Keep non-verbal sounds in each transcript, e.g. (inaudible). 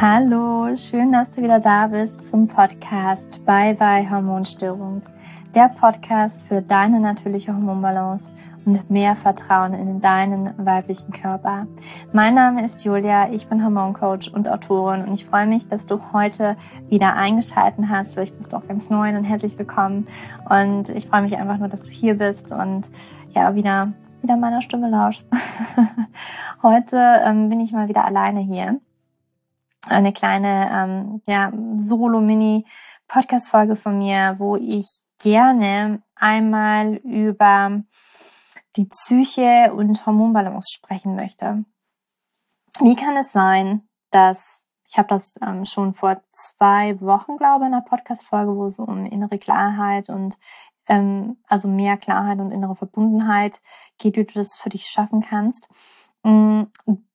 Hallo, schön, dass du wieder da bist zum Podcast Bye Bye Hormonstörung. Der Podcast für deine natürliche Hormonbalance und mehr Vertrauen in deinen weiblichen Körper. Mein Name ist Julia, ich bin Hormoncoach und Autorin und ich freue mich, dass du heute wieder eingeschalten hast. Vielleicht bist du auch ganz neu und herzlich willkommen. Und ich freue mich einfach nur, dass du hier bist und ja, wieder, wieder meiner Stimme lauschst. (laughs) heute ähm, bin ich mal wieder alleine hier eine kleine ähm, ja, Solo-Mini-Podcast-Folge von mir, wo ich gerne einmal über die Psyche und Hormonbalance sprechen möchte. Wie kann es sein, dass ich habe das ähm, schon vor zwei Wochen, glaube ich, in einer Podcast-Folge, wo es um innere Klarheit und ähm, also mehr Klarheit und innere Verbundenheit geht, wie du das für dich schaffen kannst. Mm,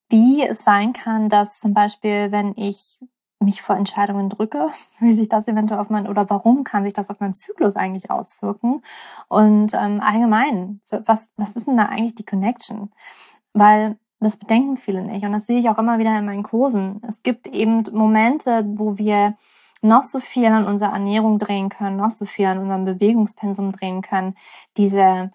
wie es sein kann, dass zum Beispiel, wenn ich mich vor Entscheidungen drücke, (laughs) wie sich das eventuell auf mein oder warum kann sich das auf meinen Zyklus eigentlich auswirken und ähm, allgemein, was was ist denn da eigentlich die Connection? Weil das bedenken viele nicht und das sehe ich auch immer wieder in meinen Kursen. Es gibt eben Momente, wo wir noch so viel an unserer Ernährung drehen können, noch so viel an unserem Bewegungspensum drehen können, diese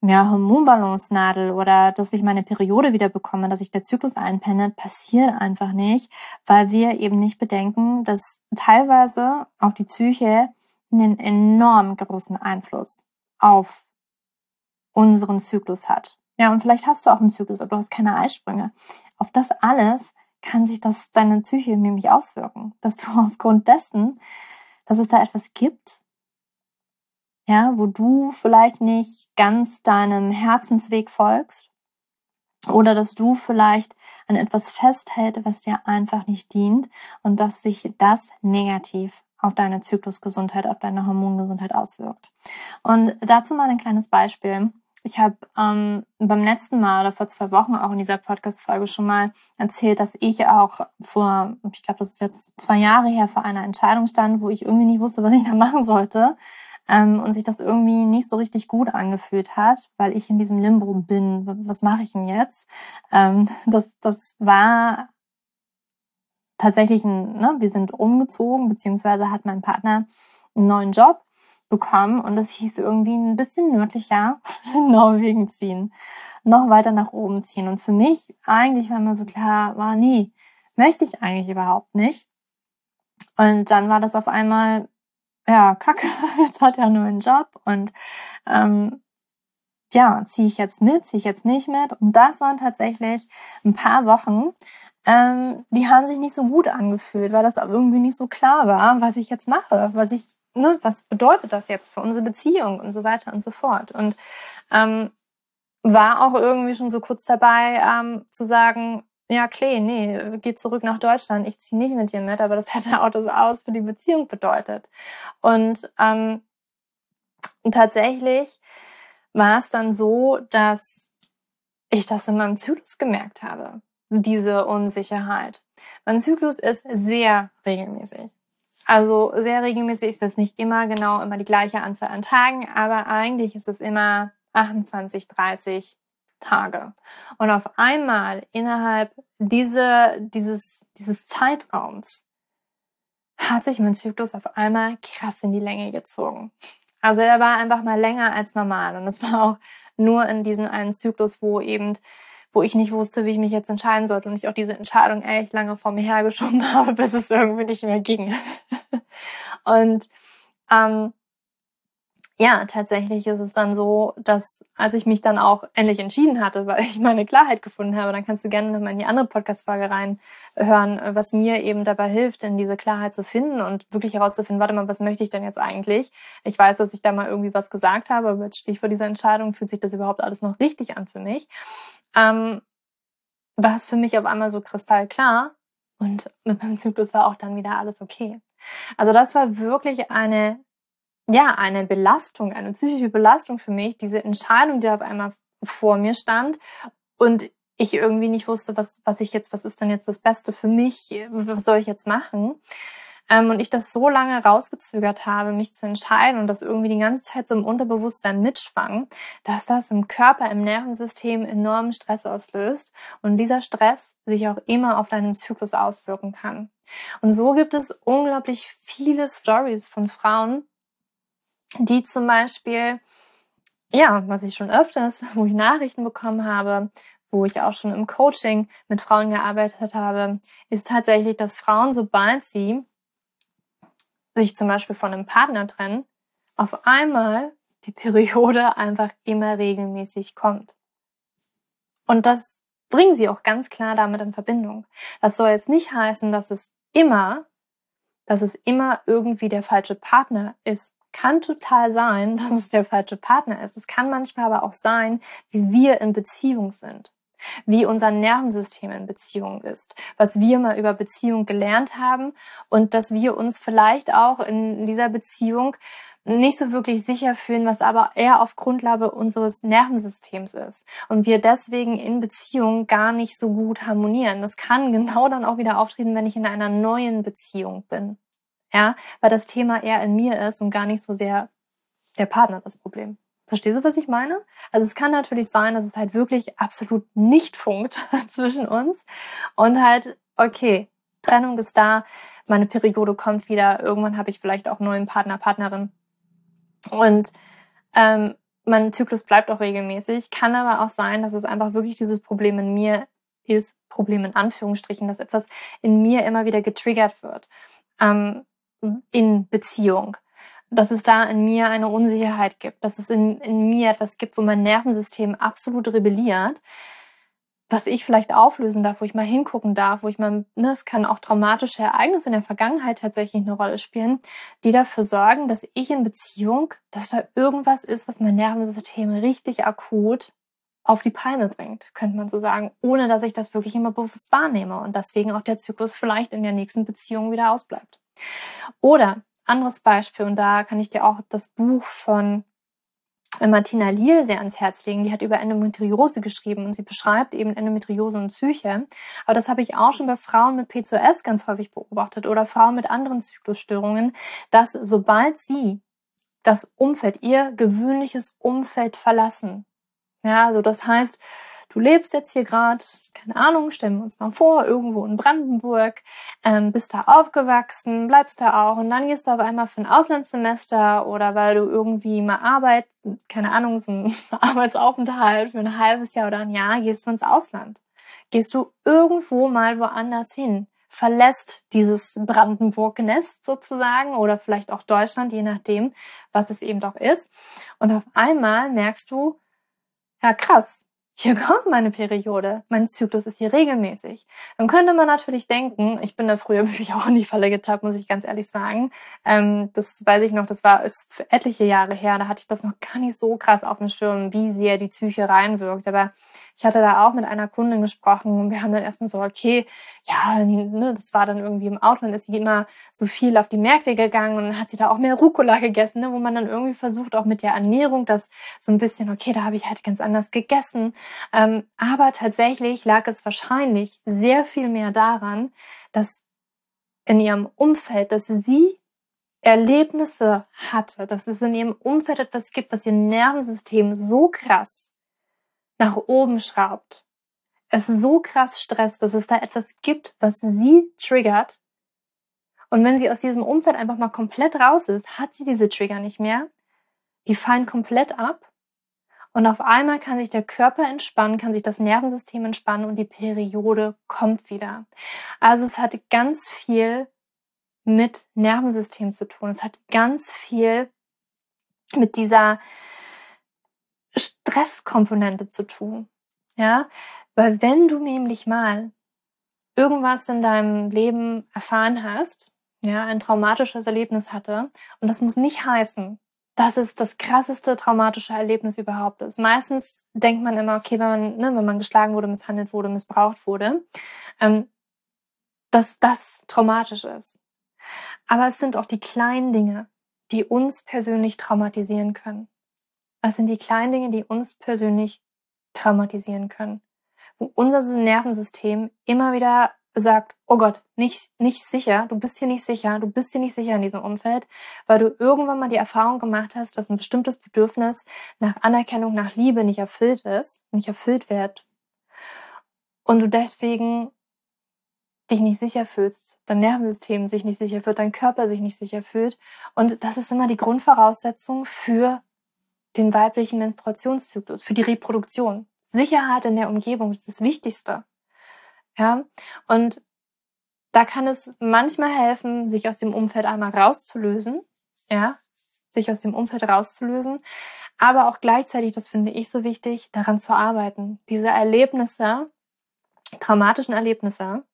ja, Hormonbalance-Nadel oder dass ich meine Periode wieder bekomme, dass sich der Zyklus einpendelt, passiert einfach nicht, weil wir eben nicht bedenken, dass teilweise auch die Psyche einen enorm großen Einfluss auf unseren Zyklus hat. Ja, und vielleicht hast du auch einen Zyklus, aber du hast keine Eisprünge. Auf das alles kann sich das deine Psyche nämlich auswirken, dass du (laughs) aufgrund dessen, dass es da etwas gibt, ja, wo du vielleicht nicht ganz deinem Herzensweg folgst oder dass du vielleicht an etwas festhältst, was dir einfach nicht dient und dass sich das negativ auf deine Zyklusgesundheit, auf deine Hormongesundheit auswirkt. Und dazu mal ein kleines Beispiel. Ich habe ähm, beim letzten Mal oder vor zwei Wochen auch in dieser Podcast-Folge schon mal erzählt, dass ich auch vor, ich glaube, das ist jetzt zwei Jahre her, vor einer Entscheidung stand, wo ich irgendwie nicht wusste, was ich da (laughs) machen sollte ähm, und sich das irgendwie nicht so richtig gut angefühlt hat, weil ich in diesem Limbo bin. Was mache ich denn jetzt? Ähm, (laughs) das, das war tatsächlich ein, ne, wir sind umgezogen, beziehungsweise hat mein Partner einen neuen Job bekommen und das hieß irgendwie ein bisschen nördlicher (laughs) in Norwegen ziehen, noch weiter nach oben ziehen. Und für mich eigentlich war immer so klar, war nie, möchte ich eigentlich überhaupt nicht. Und dann war das auf einmal ja, kacke, (laughs) jetzt hat er nur einen Job und ähm, ja, ziehe ich jetzt mit, ziehe ich jetzt nicht mit. Und das waren tatsächlich ein paar Wochen, ähm, die haben sich nicht so gut angefühlt, weil das irgendwie nicht so klar war, was ich jetzt mache, was ich, ne, was bedeutet das jetzt für unsere Beziehung und so weiter und so fort. Und ähm, war auch irgendwie schon so kurz dabei ähm, zu sagen, ja, Klee, nee, geh zurück nach Deutschland, ich ziehe nicht mit dir mit, aber das hätte auch das Aus für die Beziehung bedeutet. Und ähm, tatsächlich war es dann so, dass ich das in meinem Zyklus gemerkt habe, diese Unsicherheit. Mein Zyklus ist sehr regelmäßig. Also sehr regelmäßig ist es nicht immer genau immer die gleiche Anzahl an Tagen, aber eigentlich ist es immer 28, 30, Tage. Und auf einmal innerhalb diese, dieses, dieses Zeitraums hat sich mein Zyklus auf einmal krass in die Länge gezogen. Also er war einfach mal länger als normal. Und es war auch nur in diesem einen Zyklus, wo eben, wo ich nicht wusste, wie ich mich jetzt entscheiden sollte und ich auch diese Entscheidung echt lange vor mir hergeschoben (laughs) habe, bis es irgendwie nicht mehr ging. (laughs) und ähm, ja, tatsächlich ist es dann so, dass als ich mich dann auch endlich entschieden hatte, weil ich meine Klarheit gefunden habe, dann kannst du gerne nochmal in die andere Podcast-Folge reinhören, was mir eben dabei hilft, in diese Klarheit zu finden und wirklich herauszufinden, warte mal, was möchte ich denn jetzt eigentlich? Ich weiß, dass ich da mal irgendwie was gesagt habe, aber jetzt stehe ich vor dieser Entscheidung, fühlt sich das überhaupt alles noch richtig an für mich? Ähm, war es für mich auf einmal so kristallklar und mit meinem Zyklus war auch dann wieder alles okay. Also das war wirklich eine ja, eine Belastung, eine psychische Belastung für mich, diese Entscheidung, die auf einmal vor mir stand und ich irgendwie nicht wusste, was, was ich jetzt, was ist denn jetzt das Beste für mich, was soll ich jetzt machen? ähm, und ich das so lange rausgezögert habe, mich zu entscheiden und das irgendwie die ganze Zeit so im Unterbewusstsein mitschwang, dass das im Körper, im Nervensystem enormen Stress auslöst und dieser Stress sich auch immer auf deinen Zyklus auswirken kann. Und so gibt es unglaublich viele Stories von Frauen, die zum Beispiel ja, was ich schon öfters, (laughs) wo ich Nachrichten bekommen habe, wo ich auch schon im Coaching mit Frauen gearbeitet habe, ist tatsächlich, dass Frauen, sobald sie sich zum Beispiel von einem Partner trennen, auf einmal die Periode (laughs) einfach immer regelmäßig kommt. Und das bringen sie auch ganz klar damit in Verbindung. Das soll jetzt nicht heißen, dass es immer, dass es immer irgendwie der falsche Partner ist. Kann total sein, (laughs) dass es der falsche Partner ist. Es kann manchmal aber auch sein, wie wir in Beziehung sind wie unser Nervensystem in Beziehung ist, was wir mal über Beziehung gelernt haben und dass wir uns vielleicht auch in dieser Beziehung nicht so wirklich sicher fühlen, was aber eher auf Grundlage unseres Nervensystems ist und wir deswegen in Beziehung gar nicht so gut harmonieren. Das kann genau dann auch wieder auftreten, wenn ich in einer neuen Beziehung bin. Ja, weil das Thema eher in mir ist und gar nicht so sehr der Partner das Problem. Verstehst du, was ich meine? Also es kann natürlich sein, dass es halt wirklich absolut nicht funkt (laughs) zwischen uns und halt, okay, Trennung ist da, meine Periode kommt wieder, irgendwann habe ich vielleicht auch neuen Partner, Partnerin und ähm, mein Zyklus bleibt auch regelmäßig. Kann aber auch sein, dass es einfach wirklich dieses Problem in mir ist, Problem in Anführungsstrichen, dass etwas in mir immer wieder getriggert wird ähm, in Beziehung. Dass es da in mir eine Unsicherheit gibt, dass es in, in mir etwas gibt, wo mein Nervensystem absolut rebelliert, was ich vielleicht auflösen darf, wo ich mal hingucken darf, wo ich mal, ne, es kann auch traumatische Ereignisse in der Vergangenheit tatsächlich eine Rolle spielen, die dafür sorgen, dass ich in Beziehung, dass da irgendwas ist, was mein Nervensystem richtig akut auf die Palme bringt, könnte man so sagen, ohne dass ich das wirklich immer bewusst wahrnehme und deswegen auch der Zyklus vielleicht in der nächsten Beziehung wieder ausbleibt. Oder anderes Beispiel, und da kann ich dir auch das Buch von Martina Liel sehr ans Herz legen. Die hat über Endometriose geschrieben und sie beschreibt eben Endometriose und Psyche. Aber das habe ich auch schon bei Frauen mit PCOS ganz häufig beobachtet oder Frauen mit anderen Zyklusstörungen, dass sobald sie das Umfeld, ihr gewöhnliches Umfeld verlassen, ja, also das heißt, du lebst jetzt hier gerade, keine Ahnung, stellen wir uns mal vor, irgendwo in Brandenburg, ähm, bist da aufgewachsen, bleibst da auch und dann gehst du auf einmal für ein Auslandssemester oder weil du irgendwie mal Arbeit, keine Ahnung, so ein (laughs) Arbeitsaufenthalt für ein halbes Jahr oder ein Jahr, gehst du ins Ausland. Gehst du irgendwo mal woanders hin verlässt dieses Brandenburg-Nest sozusagen oder vielleicht auch Deutschland, je nachdem, was es eben doch ist. Und auf einmal merkst du, ja krass, hier kommt meine Periode, mein Zyklus ist hier regelmäßig. Dann könnte man natürlich denken, ich bin da früher (laughs) wirklich auch in die Falle getappt, muss ich ganz ehrlich sagen. Ähm, das weiß ich noch, das war ist etliche Jahre her, da hatte ich das noch gar nicht so krass auf dem Schirm, wie sehr die Psyche reinwirkt. Aber ich hatte da auch mit einer Kundin gesprochen und wir haben dann erstmal so, okay, ja, ne, das war dann irgendwie im Ausland, ist sie immer so viel auf die Märkte gegangen und dann hat sie da auch mehr Rucola gegessen, ne, wo man dann irgendwie versucht, auch mit der Ernährung das so ein bisschen, okay, da habe ich halt ganz anders gegessen aber tatsächlich lag es wahrscheinlich sehr viel mehr daran, dass in ihrem Umfeld, dass sie Erlebnisse hatte, dass es in ihrem Umfeld etwas gibt, was ihr Nervensystem so krass nach oben schraubt, es so krass stresst, dass es da etwas gibt, was sie triggert. Und wenn sie aus diesem Umfeld einfach mal komplett raus ist, hat sie diese Trigger nicht mehr. Die fallen komplett ab und auf einmal kann sich der Körper entspannen, kann sich das Nervensystem entspannen und die Periode kommt wieder. Also es hat ganz viel mit Nervensystem zu tun. Es hat ganz viel mit dieser Stresskomponente zu tun. Ja, weil wenn du nämlich mal irgendwas in deinem Leben erfahren hast, ja, ein traumatisches Erlebnis hatte, und das muss nicht heißen, dass es das krasseste traumatische Erlebnis überhaupt ist. Meistens denkt man immer, okay, wenn man, ne, wenn man geschlagen wurde, misshandelt wurde, missbraucht wurde, ähm, dass das traumatisch ist. Aber es sind auch die kleinen Dinge, die uns persönlich traumatisieren können. Es sind die kleinen Dinge, die uns persönlich traumatisieren können. Wo unser Nervensystem immer wieder sagt, oh Gott, nicht, nicht sicher, du bist hier nicht sicher, du bist hier nicht sicher in diesem Umfeld, weil du irgendwann mal die Erfahrung gemacht hast, dass ein bestimmtes Bedürfnis nach Anerkennung, nach Liebe nicht erfüllt ist, nicht erfüllt wird. Und du deswegen dich nicht sicher fühlst, dein Nervensystem sich nicht sicher fühlt, dein Körper sich nicht sicher fühlt. Und das ist immer die Grundvoraussetzung für den weiblichen Menstruationszyklus, für die Reproduktion. Sicherheit in der Umgebung ist das Wichtigste. Ja, und da kann es manchmal helfen, sich aus dem Umfeld einmal rauszulösen, ja, sich aus dem Umfeld rauszulösen, aber auch gleichzeitig, das finde ich so wichtig, daran zu arbeiten. Diese Erlebnisse, traumatischen Erlebnisse,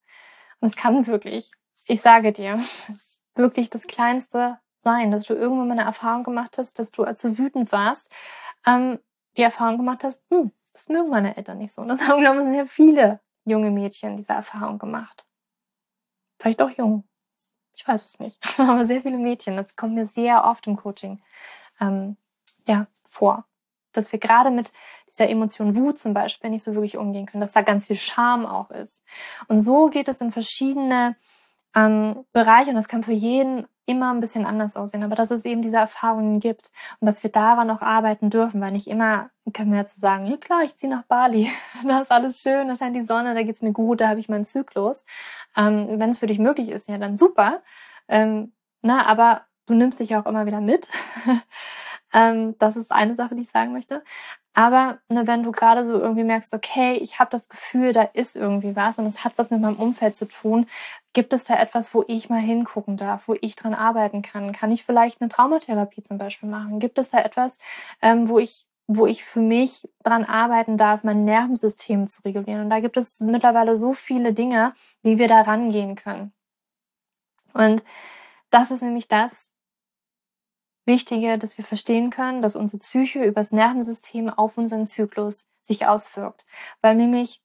und es kann wirklich, ich sage dir, (laughs) wirklich das Kleinste sein, dass du irgendwann mal eine Erfahrung gemacht hast, dass du, du wütend warst, ähm, die Erfahrung gemacht hast, hm, das mögen meine Eltern nicht so. Und das haben, glaube ich, sehr viele junge Mädchen diese Erfahrung gemacht. Vielleicht auch jung. Ich weiß es nicht. (laughs) Aber sehr viele Mädchen. Das kommt mir sehr oft im Coaching ähm, ja, vor. Dass wir gerade mit dieser Emotion Wut zum Beispiel nicht so wirklich umgehen können, dass da ganz viel Scham auch ist. Und so geht es in verschiedene ähm, Bereiche und das kann für jeden immer ein bisschen anders aussehen, aber dass es eben diese Erfahrungen gibt und dass wir daran auch arbeiten dürfen, weil nicht immer können wir jetzt sagen, ja klar, ich ziehe nach Bali, (laughs) da ist alles schön, da scheint die Sonne, da geht's mir gut, da habe ich meinen Zyklus. Ähm, Wenn es für dich möglich ist, ja dann super. Ähm, na, aber du nimmst dich auch immer wieder mit. (laughs) ähm, das ist eine Sache, die ich sagen möchte. Aber ne, wenn du gerade so irgendwie merkst, okay, ich habe das Gefühl, da ist irgendwie was und es hat was mit meinem Umfeld zu tun, gibt es da etwas, wo ich mal hingucken darf, wo ich dran arbeiten kann? Kann ich vielleicht eine Traumatherapie zum Beispiel machen? Gibt es da etwas, ähm, wo ich wo ich für mich dran arbeiten darf, mein Nervensystem zu regulieren. Und da gibt es mittlerweile so viele Dinge, wie wir da rangehen können. Und das ist nämlich das, Wichtige, dass wir verstehen können, dass unsere Psyche übers Nervensystem auf unseren Zyklus sich auswirkt. Weil nämlich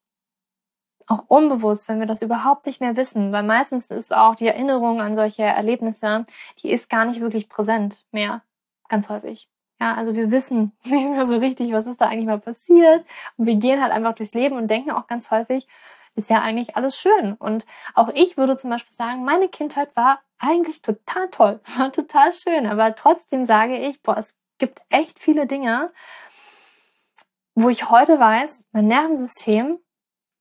auch unbewusst, wenn wir das überhaupt nicht mehr wissen, weil meistens ist auch die Erinnerung an solche Erlebnisse, die ist gar nicht wirklich präsent mehr, ganz häufig. Ja, also wir wissen (laughs) nicht mehr so richtig, was ist da eigentlich mal passiert. Und wir gehen halt einfach durchs Leben und denken auch ganz häufig, ist ja eigentlich alles schön. Und auch ich würde zum Beispiel sagen, meine Kindheit war eigentlich total toll, (laughs) total schön. Aber trotzdem sage ich, boah, es gibt echt viele Dinge, wo ich heute weiß, mein Nervensystem,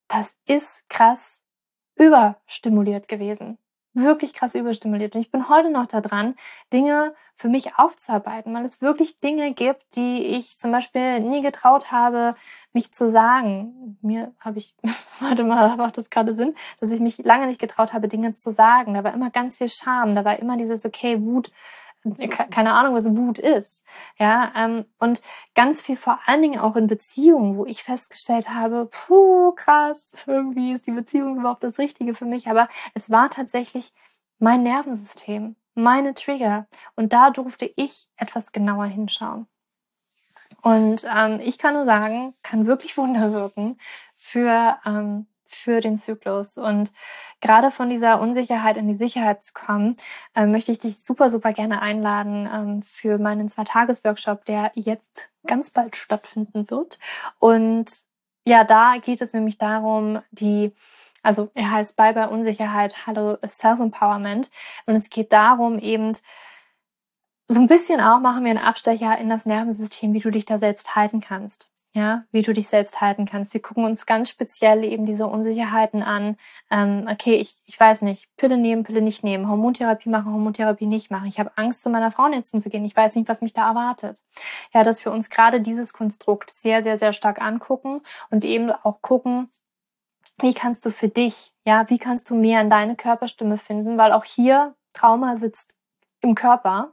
das ist krass überstimuliert gewesen wirklich krass überstimuliert. Und ich bin heute noch da dran, Dinge für mich aufzuarbeiten, weil es wirklich Dinge gibt, die ich zum Beispiel nie getraut habe, mich zu sagen. Mir habe ich, (laughs) warte mal, macht das gerade Sinn, dass ich mich lange nicht getraut habe, Dinge zu sagen. Da war immer ganz viel Scham, da war immer dieses, okay, Wut, (laughs) keine Ahnung, was Wut ist. Ja, ähm, und ganz viel vor allen Dingen auch in Beziehungen, wo ich festgestellt habe, puh, krass, irgendwie ist die Beziehung überhaupt das Richtige für mich. Aber es war tatsächlich mein Nervensystem, meine Trigger. Und da durfte ich etwas genauer hinschauen. Und ähm, ich kann nur sagen, kann wirklich Wunder wirken für ähm, für den Zyklus. Und gerade von dieser Unsicherheit in die Sicherheit zu kommen, äh, möchte ich dich super, super gerne einladen ähm, für meinen Zwei-Tages-Workshop, der jetzt ganz bald stattfinden wird. Und ja, da geht es nämlich darum, die also er heißt Bye Bye Unsicherheit, Hallo Self-Empowerment. Und es geht darum, eben so ein bisschen auch machen wir einen Abstecher in das Nervensystem, wie du dich da selbst halten kannst ja, wie du dich selbst halten kannst. Wir gucken uns ganz speziell eben diese Unsicherheiten an. Ähm, okay, ich, ich weiß nicht, Pille nehmen, Pille nicht nehmen, Hormontherapie machen, Hormontherapie nicht machen. Ich habe Angst, zu meiner Frauenärztin zu gehen. Ich weiß nicht, was mich da erwartet. Ja, dass wir uns gerade dieses Konstrukt sehr, sehr, sehr stark angucken und eben auch gucken, wie kannst du für dich, ja, wie kannst du mehr in deine Körperstimme finden, weil auch hier Trauma sitzt im Körper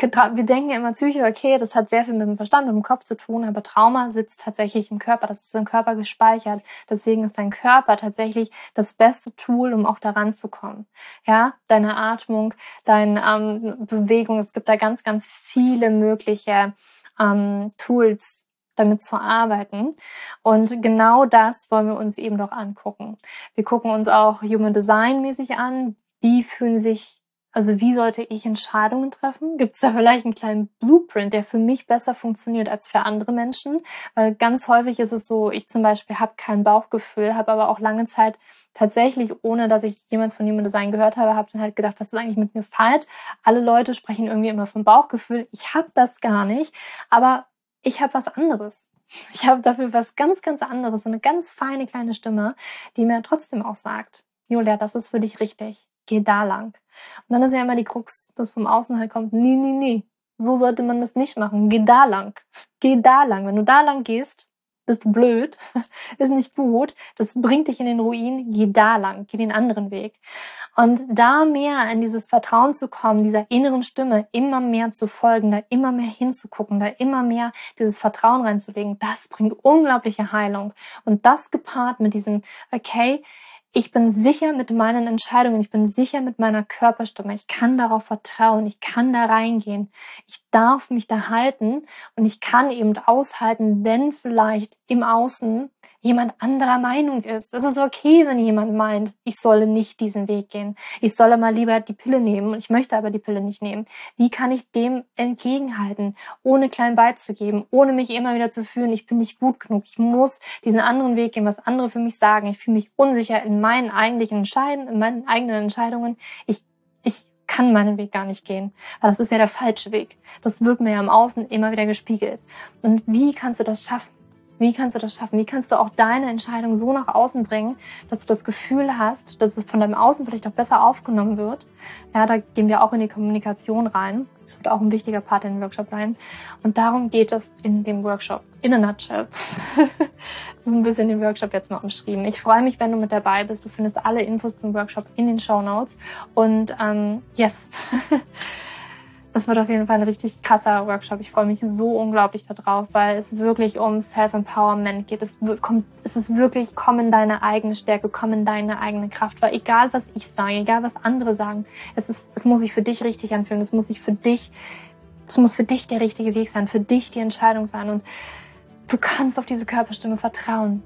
wir denken immer Psyche, okay, das hat sehr viel mit dem Verstand, mit dem Kopf zu tun, aber Trauma sitzt tatsächlich im Körper, das ist im Körper gespeichert. Deswegen ist dein Körper tatsächlich das beste Tool, um auch daran zu kommen. Ja, deine Atmung, deine ähm, Bewegung, es gibt da ganz, ganz viele mögliche ähm, Tools, damit zu arbeiten. Und genau das wollen wir uns eben doch angucken. Wir gucken uns auch Human Design mäßig an. Wie fühlen sich Also wie sollte ich Entscheidungen treffen? Gibt es da vielleicht einen kleinen Blueprint, der für mich besser funktioniert als für andere Menschen? Weil ganz häufig ist es so, ich zum Beispiel habe kein Bauchgefühl, habe aber auch lange Zeit tatsächlich, ohne dass ich jemals von jemandem Design gehört habe, habe dann halt gedacht, was ist eigentlich mit mir falsch? Alle Leute sprechen irgendwie immer vom Bauchgefühl. Ich habe das gar nicht, aber ich habe was anderes. Ich habe dafür was ganz, ganz anderes, so eine ganz feine kleine Stimme, die mir trotzdem auch sagt, Julia, das ist für dich richtig. Geh da lang. Und dann ist ja immer die Krux, dass vom Außen halt kommt, nee, nee, nee. So sollte man das nicht machen. Geh da lang. Geh da lang. Wenn du da lang gehst, bist du blöd, (laughs) ist nicht gut, das bringt dich in den Ruin, geh da lang, geh den anderen Weg. Und da mehr in dieses Vertrauen zu kommen, dieser inneren Stimme immer mehr zu folgen, da immer mehr hinzugucken, da immer mehr dieses Vertrauen reinzulegen, das bringt unglaubliche Heilung. Und das gepaart mit diesem, okay, ich bin sicher mit meinen Entscheidungen, ich bin sicher mit meiner Körperstimme, ich kann darauf vertrauen, ich kann da reingehen, ich darf mich da halten und ich kann eben aushalten, wenn vielleicht im Außen jemand anderer Meinung ist. Es ist okay, wenn jemand meint, ich solle nicht diesen Weg gehen. Ich solle mal lieber die Pille nehmen. Ich möchte aber die Pille nicht nehmen. Wie kann ich dem entgegenhalten, ohne klein beizugeben, ohne mich immer wieder zu fühlen, ich bin nicht gut genug. Ich muss diesen anderen Weg gehen, was andere für mich sagen. Ich fühle mich unsicher in meinen eigentlichen Entscheiden, in meinen eigenen Entscheidungen. Ich, ich kann meinen Weg gar nicht gehen, weil das ist ja der falsche Weg. Das wird mir ja im Außen immer wieder gespiegelt. Und wie kannst du das schaffen? Wie kannst du das schaffen? Wie kannst du auch deine Entscheidung so nach außen bringen, dass du das Gefühl hast, dass es von deinem Außen vielleicht auch besser aufgenommen wird? Ja, da gehen wir auch in die Kommunikation rein. Das wird auch ein wichtiger Part in dem Workshop sein. Und darum geht es in dem Workshop. In a nutshell. (laughs) so ein bisschen den Workshop jetzt noch umschrieben. Ich freue mich, wenn du mit dabei bist. Du findest alle Infos zum Workshop in den Show Notes. Und ähm, yes. (laughs) Das wird auf jeden Fall ein richtig krasser Workshop. Ich freue mich so unglaublich darauf, weil es wirklich um Self-Empowerment geht. Es, kommt, es ist wirklich, komm in deine eigene Stärke, komm in deine eigene Kraft. Weil egal, was ich sage, egal, was andere sagen, es, ist, es muss sich für dich richtig anfühlen. Es muss sich für dich, es muss für dich der richtige Weg sein, für dich die Entscheidung sein. Und du kannst auf diese Körperstimme vertrauen.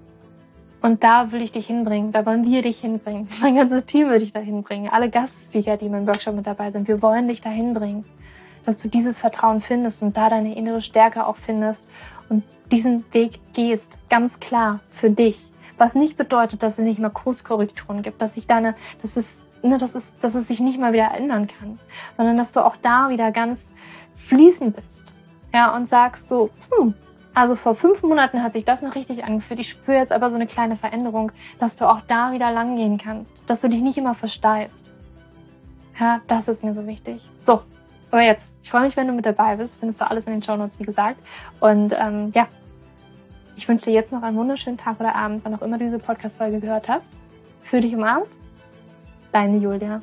Und da will ich dich hinbringen, da wollen wir dich hinbringen. (laughs) Mein ganzes Team will dich da hinbringen. Alle Gastspeaker, die in meinem Workshop mit dabei sind, wir wollen dich da hinbringen dass du dieses Vertrauen findest und da deine innere Stärke auch findest und diesen Weg gehst, ganz klar für dich. Was nicht bedeutet, dass es nicht mal Kurskorrekturen gibt, dass sich deine, dass es, ne, dass es, dass es sich nicht mal wieder ändern kann, sondern dass du auch da wieder ganz fließend bist. Ja, und sagst so, hm, also vor fünf Monaten hat sich das noch richtig angefühlt. Ich spüre jetzt aber so eine kleine Veränderung, dass du auch da wieder langgehen kannst, dass du dich nicht immer versteifst. Ja, das ist mir so wichtig. So, aber jetzt, ich freue mich, wenn du mit dabei bist. Findest du alles in den Show Notes, wie gesagt. Und ähm, ja, ich wünsche dir jetzt noch einen wunderschönen Tag oder Abend, wann auch immer du diese Podcast-Folge gehört hast. Für dich umarmt. Deine Julia.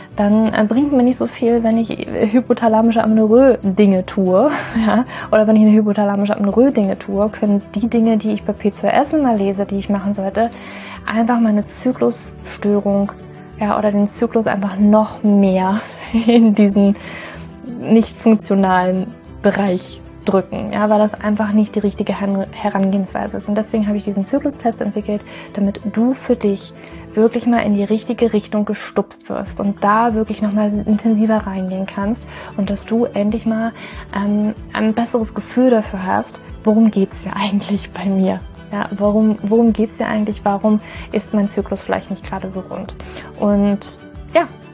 dann äh, bringt mir nicht so viel, wenn ich hypothalamische Amenorrhoe Dinge tue, (laughs) ja, oder wenn ich eine hypothalamische Amenorrhoe Dinge tue, können die Dinge, die ich bei P2S immer lese, die ich machen sollte, einfach meine Zyklusstörung, ja, oder den Zyklus einfach noch mehr (laughs) in diesen nicht funktionalen Bereich drücken, ja, weil das einfach nicht die richtige Herangehensweise ist. Und deswegen habe ich diesen Zyklustest entwickelt, damit du für dich wirklich mal in die richtige Richtung gestupst wirst und da wirklich nochmal intensiver reingehen kannst und dass du endlich mal ähm, ein besseres Gefühl dafür hast, worum geht's hier eigentlich bei mir? Ja, warum, worum geht's hier eigentlich? Warum ist mein Zyklus vielleicht nicht gerade so rund? Und ja,